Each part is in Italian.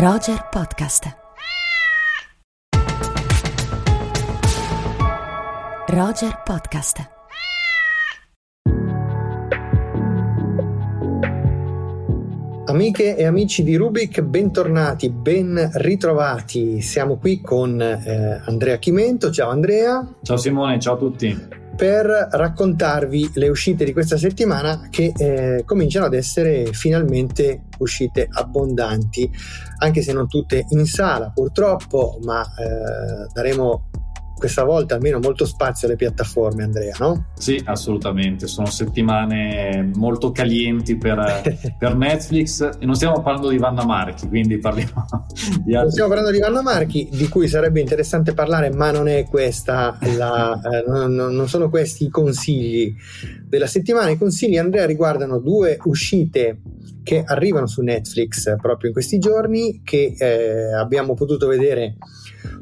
Roger Podcast. Roger Podcast. Amiche e amici di Rubik, bentornati, ben ritrovati. Siamo qui con eh, Andrea Chimento. Ciao Andrea. Ciao Simone, ciao a tutti per raccontarvi le uscite di questa settimana che eh, cominciano ad essere finalmente uscite abbondanti, anche se non tutte in sala purtroppo, ma eh, daremo questa volta almeno molto spazio alle piattaforme, Andrea, no? Sì, assolutamente. Sono settimane molto calienti per, per Netflix e non stiamo parlando di Vanna Marchi, quindi parliamo di altri. Non stiamo parlando di Vanna Marchi, di cui sarebbe interessante parlare, ma non è questa la, eh, non, non sono questi i consigli della settimana. I consigli, Andrea, riguardano due uscite che arrivano su Netflix proprio in questi giorni, che eh, abbiamo potuto vedere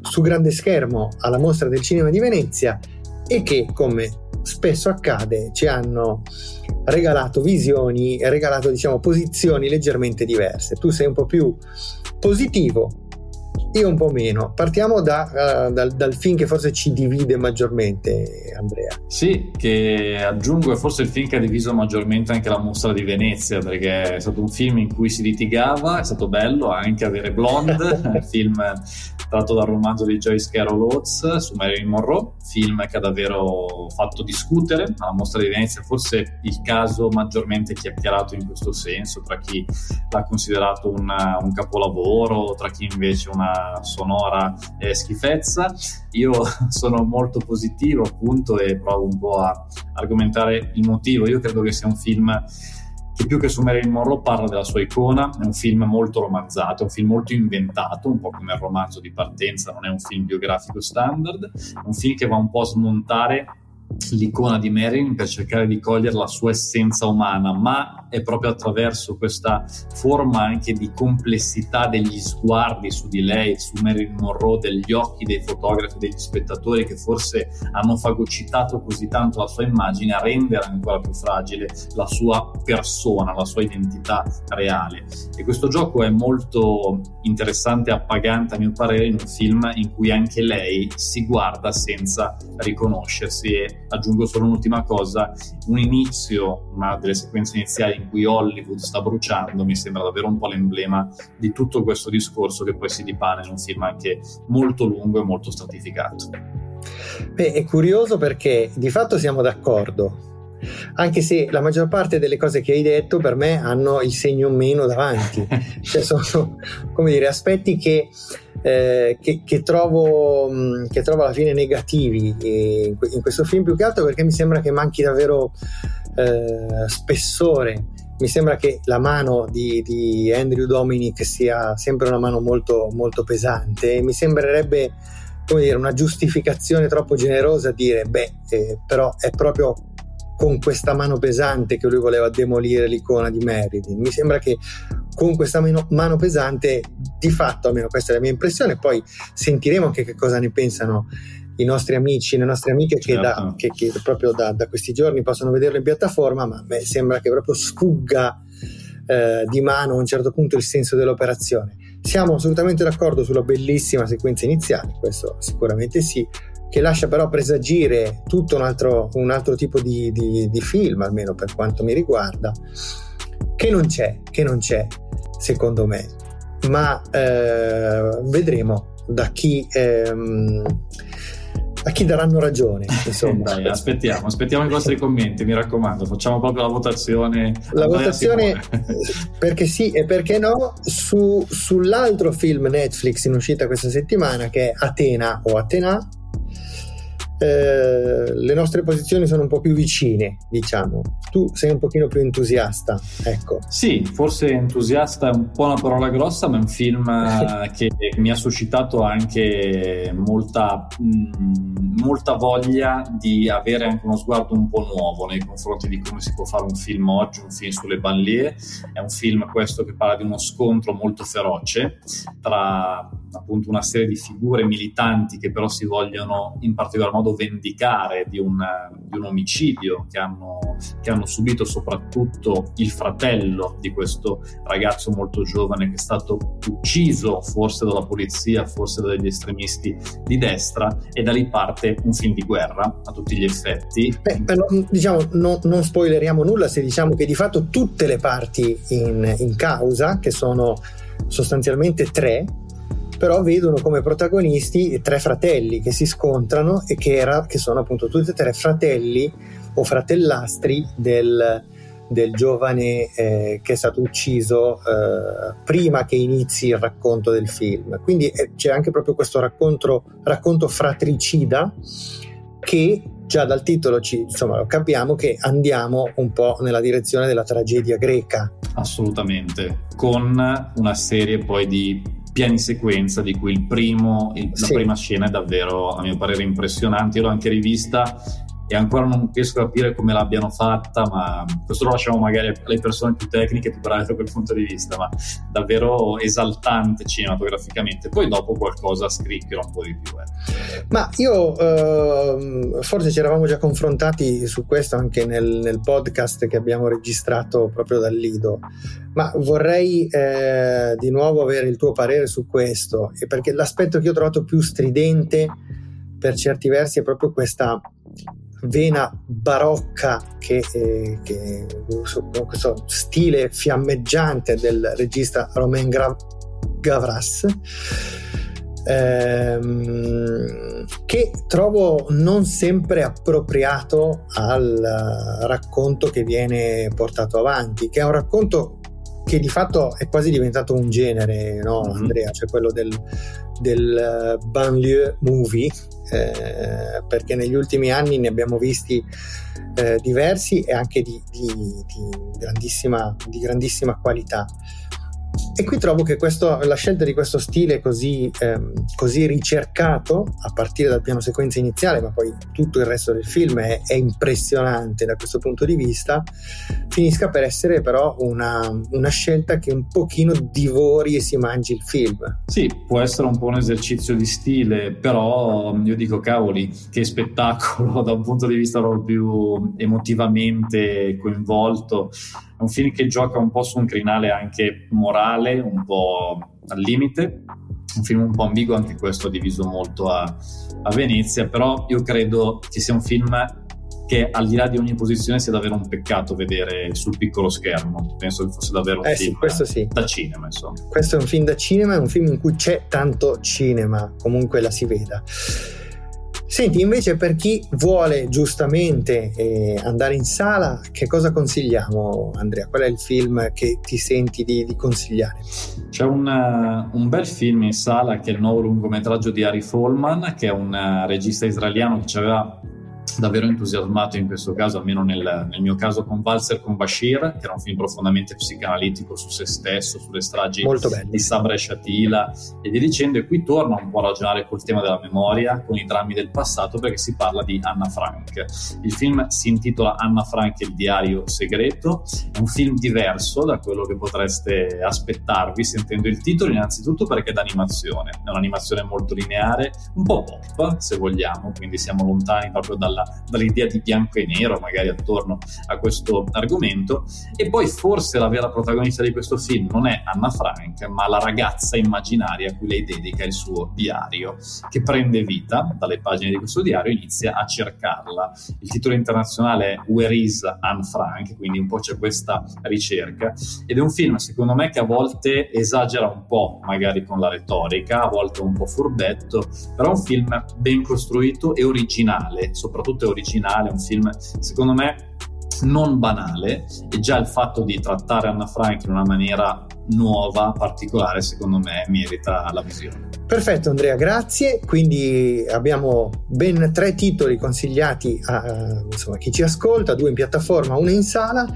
su grande schermo alla mostra del cinema di Venezia e che, come spesso accade, ci hanno regalato visioni, regalato diciamo posizioni leggermente diverse. Tu sei un po' più positivo, io un po' meno. Partiamo da, uh, dal, dal, film che forse ci divide maggiormente, Andrea. Sì, che aggiungo è forse il film che ha diviso maggiormente anche la mostra di Venezia, perché è stato un film in cui si litigava, è stato bello anche avere Blonde, film tratto dal romanzo di Joyce Carol Oates su Marilyn Monroe, film che ha davvero fatto discutere alla mostra di Venezia, forse il caso maggiormente chiacchierato in questo senso, tra chi l'ha considerato una, un capolavoro, tra chi invece una sonora eh, schifezza. Io sono molto positivo appunto e provo un po' a argomentare il motivo. Io credo che sia un film che più che su Marilyn Monroe parla della sua icona, è un film molto romanzato, è un film molto inventato, un po' come il romanzo di partenza, non è un film biografico standard, è un film che va un po' a smontare l'icona di Marilyn per cercare di cogliere la sua essenza umana, ma è proprio attraverso questa forma anche di complessità degli sguardi su di lei, su Marilyn Monroe, degli occhi dei fotografi, degli spettatori che forse hanno fagocitato così tanto la sua immagine a rendere ancora più fragile la sua persona, la sua identità reale. E questo gioco è molto interessante e appagante a mio parere in un film in cui anche lei si guarda senza riconoscersi e aggiungo solo un'ultima cosa, un inizio, una delle sequenze iniziali in cui Hollywood sta bruciando, mi sembra davvero un po' l'emblema di tutto questo discorso che poi si dipana in un film anche molto lungo e molto stratificato. Beh, è curioso perché di fatto siamo d'accordo, anche se la maggior parte delle cose che hai detto per me hanno il segno meno davanti, cioè sono come dire aspetti che, eh, che, che, trovo, mm, che, trovo, alla fine negativi in, questo film più che altro perché mi sembra che manchi davvero eh, spessore. Mi sembra che la mano di, di, Andrew Dominic sia sempre una mano molto, molto pesante mi sembrerebbe dire, una giustificazione troppo generosa dire beh, eh, però è proprio con questa mano pesante che lui voleva demolire l'icona di Marilyn. Mi sembra che con questa mano, mano pesante, di fatto, almeno questa è la mia impressione, poi sentiremo anche che cosa ne pensano i nostri amici, le nostre amiche certo. che, da, certo. che, che, proprio da, da, questi giorni possono vederlo in piattaforma, ma a me sembra che proprio sfugga eh, di mano a un certo punto il senso dell'operazione. Siamo assolutamente d'accordo sulla bellissima sequenza iniziale, questo sicuramente sì, che lascia però presagire tutto un altro, un altro tipo di, di, di, film, almeno per quanto mi riguarda, che non c'è, che non c'è, secondo me. Ma eh, vedremo da chi, ehm, a chi daranno ragione. Insomma. Dai, aspettiamo, aspettiamo i vostri commenti, mi raccomando, facciamo proprio la votazione. La votazione perché sì e perché no su, sull'altro film Netflix in uscita questa settimana che è Atena o Atena eh, le nostre posizioni sono un po' più vicine, diciamo. Tu sei un pochino più entusiasta, ecco. Sì, forse entusiasta è un po' una parola grossa, ma è un film eh, che mi ha suscitato anche molta, mh, mm, molta voglia di avere anche uno sguardo un po' nuovo nei confronti di come si può fare un film oggi, un film sulle banlieue. È un film questo che parla di uno scontro molto feroce tra appunto una serie di figure militanti che però si vogliono in particolar modo vendicare di un, di un omicidio che hanno, che hanno, subito soprattutto il fratello di questo ragazzo molto giovane che è stato ucciso forse dalla polizia, forse dagli estremisti di destra e da lì parte un film di guerra a tutti gli effetti. Beh, però, diciamo, no, non spoileriamo nulla se diciamo che di fatto tutte le parti in, in causa, che sono sostanzialmente tre, però vedono come protagonisti tre fratelli che si scontrano e che, era, che sono appunto tutti e tre fratelli o fratellastri del, del giovane eh, che è stato ucciso eh, prima che inizi il racconto del film. Quindi eh, c'è anche proprio questo racconto, racconto fratricida che già dal titolo ci, insomma, capiamo che andiamo un po' nella direzione della tragedia greca. Assolutamente, con una serie poi di piani sequenza di cui il primo, il, sì. la prima scena è davvero a mio parere impressionante. Io l'ho anche rivista e ancora non riesco a capire come l'abbiano fatta, ma questo lo lasciamo magari alle persone più tecniche, più brave da quel punto di vista, ma davvero esaltante cinematograficamente. Poi dopo qualcosa scricchiola un po' di più. Eh. Ma io eh, forse ci eravamo già confrontati su questo anche nel, nel, podcast che abbiamo registrato proprio dal Lido, ma vorrei eh, di nuovo avere il tuo parere su questo, perché l'aspetto che io ho trovato più stridente per certi versi è proprio questa vena barocca che, eh, che questo stile fiammeggiante del regista Romain Gra- Gavras ehm, che trovo non sempre appropriato al racconto che viene portato avanti che è un racconto che di fatto è quasi diventato un genere, no, mm-hmm. Andrea? Cioè quello del, del banlieue movie, eh, perché negli ultimi anni ne abbiamo visti eh, diversi e anche di, di, di, grandissima, di grandissima qualità. E qui trovo che questo, la scelta di questo stile così, ehm, così, ricercato, a partire dal piano sequenza iniziale, ma poi tutto il resto del film è, è impressionante da questo punto di vista, finisca per essere però una, una, scelta che un pochino divori e si mangi il film. Sì, può essere un po' un esercizio di stile, però io dico cavoli, che spettacolo da un punto di vista proprio emotivamente coinvolto è un film che gioca un po' su un crinale anche morale, un po' al limite, un film un po' ambiguo, anche questo diviso molto a, a Venezia, però io credo che sia un film che al di là di ogni posizione sia davvero un peccato vedere sul piccolo schermo. Penso che fosse davvero un eh film sì, sì. da cinema, insomma. Questo è un film da cinema, è un film in cui c'è tanto cinema, comunque la si veda. Senti, invece per chi vuole giustamente eh, andare in sala, che cosa consigliamo Andrea? Qual è il film che ti senti di, di consigliare? C'è un, uh, un, bel film in sala che è il nuovo lungometraggio di Ari Folman, che è un uh, regista israeliano che ci aveva davvero entusiasmato in questo caso, almeno nel, nel, mio caso con Valser con Bashir, che era un film profondamente psicanalitico su se stesso, sulle stragi di Sabra e Shatila e via dicendo. E qui torna un po' a ragionare col tema della memoria, con i drammi del passato, perché si parla di Anna Frank. Il film si intitola Anna Frank e il diario segreto, è un film diverso da quello che potreste aspettarvi sentendo il titolo, innanzitutto perché è d'animazione, è un'animazione molto lineare, un po' pop se vogliamo, quindi siamo lontani proprio dalla dall'idea di bianco e nero magari attorno a questo argomento. E poi forse la vera protagonista di questo film non è Anna Frank ma la ragazza immaginaria a cui lei dedica il suo diario che prende vita dalle pagine di questo diario e inizia a cercarla. Il titolo internazionale è Where is Anne Frank? Quindi un po' c'è questa ricerca. Ed è un film secondo me che a volte esagera un po' magari con la retorica a volte un po' furbetto però è un film ben costruito e originale soprattutto soprattutto è originale, un film secondo me non banale e già il fatto di trattare Anna Frank in una maniera nuova, particolare, secondo me merita la visione. Perfetto Andrea, grazie. Quindi abbiamo ben tre titoli consigliati a insomma, chi ci ascolta, due in piattaforma, uno in sala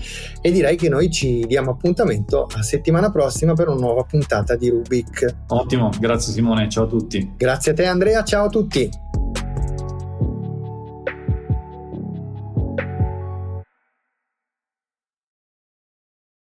e direi che noi ci diamo appuntamento a settimana prossima per una nuova puntata di Rubik. Ottimo, grazie Simone, ciao a tutti. Grazie a te Andrea, ciao a tutti.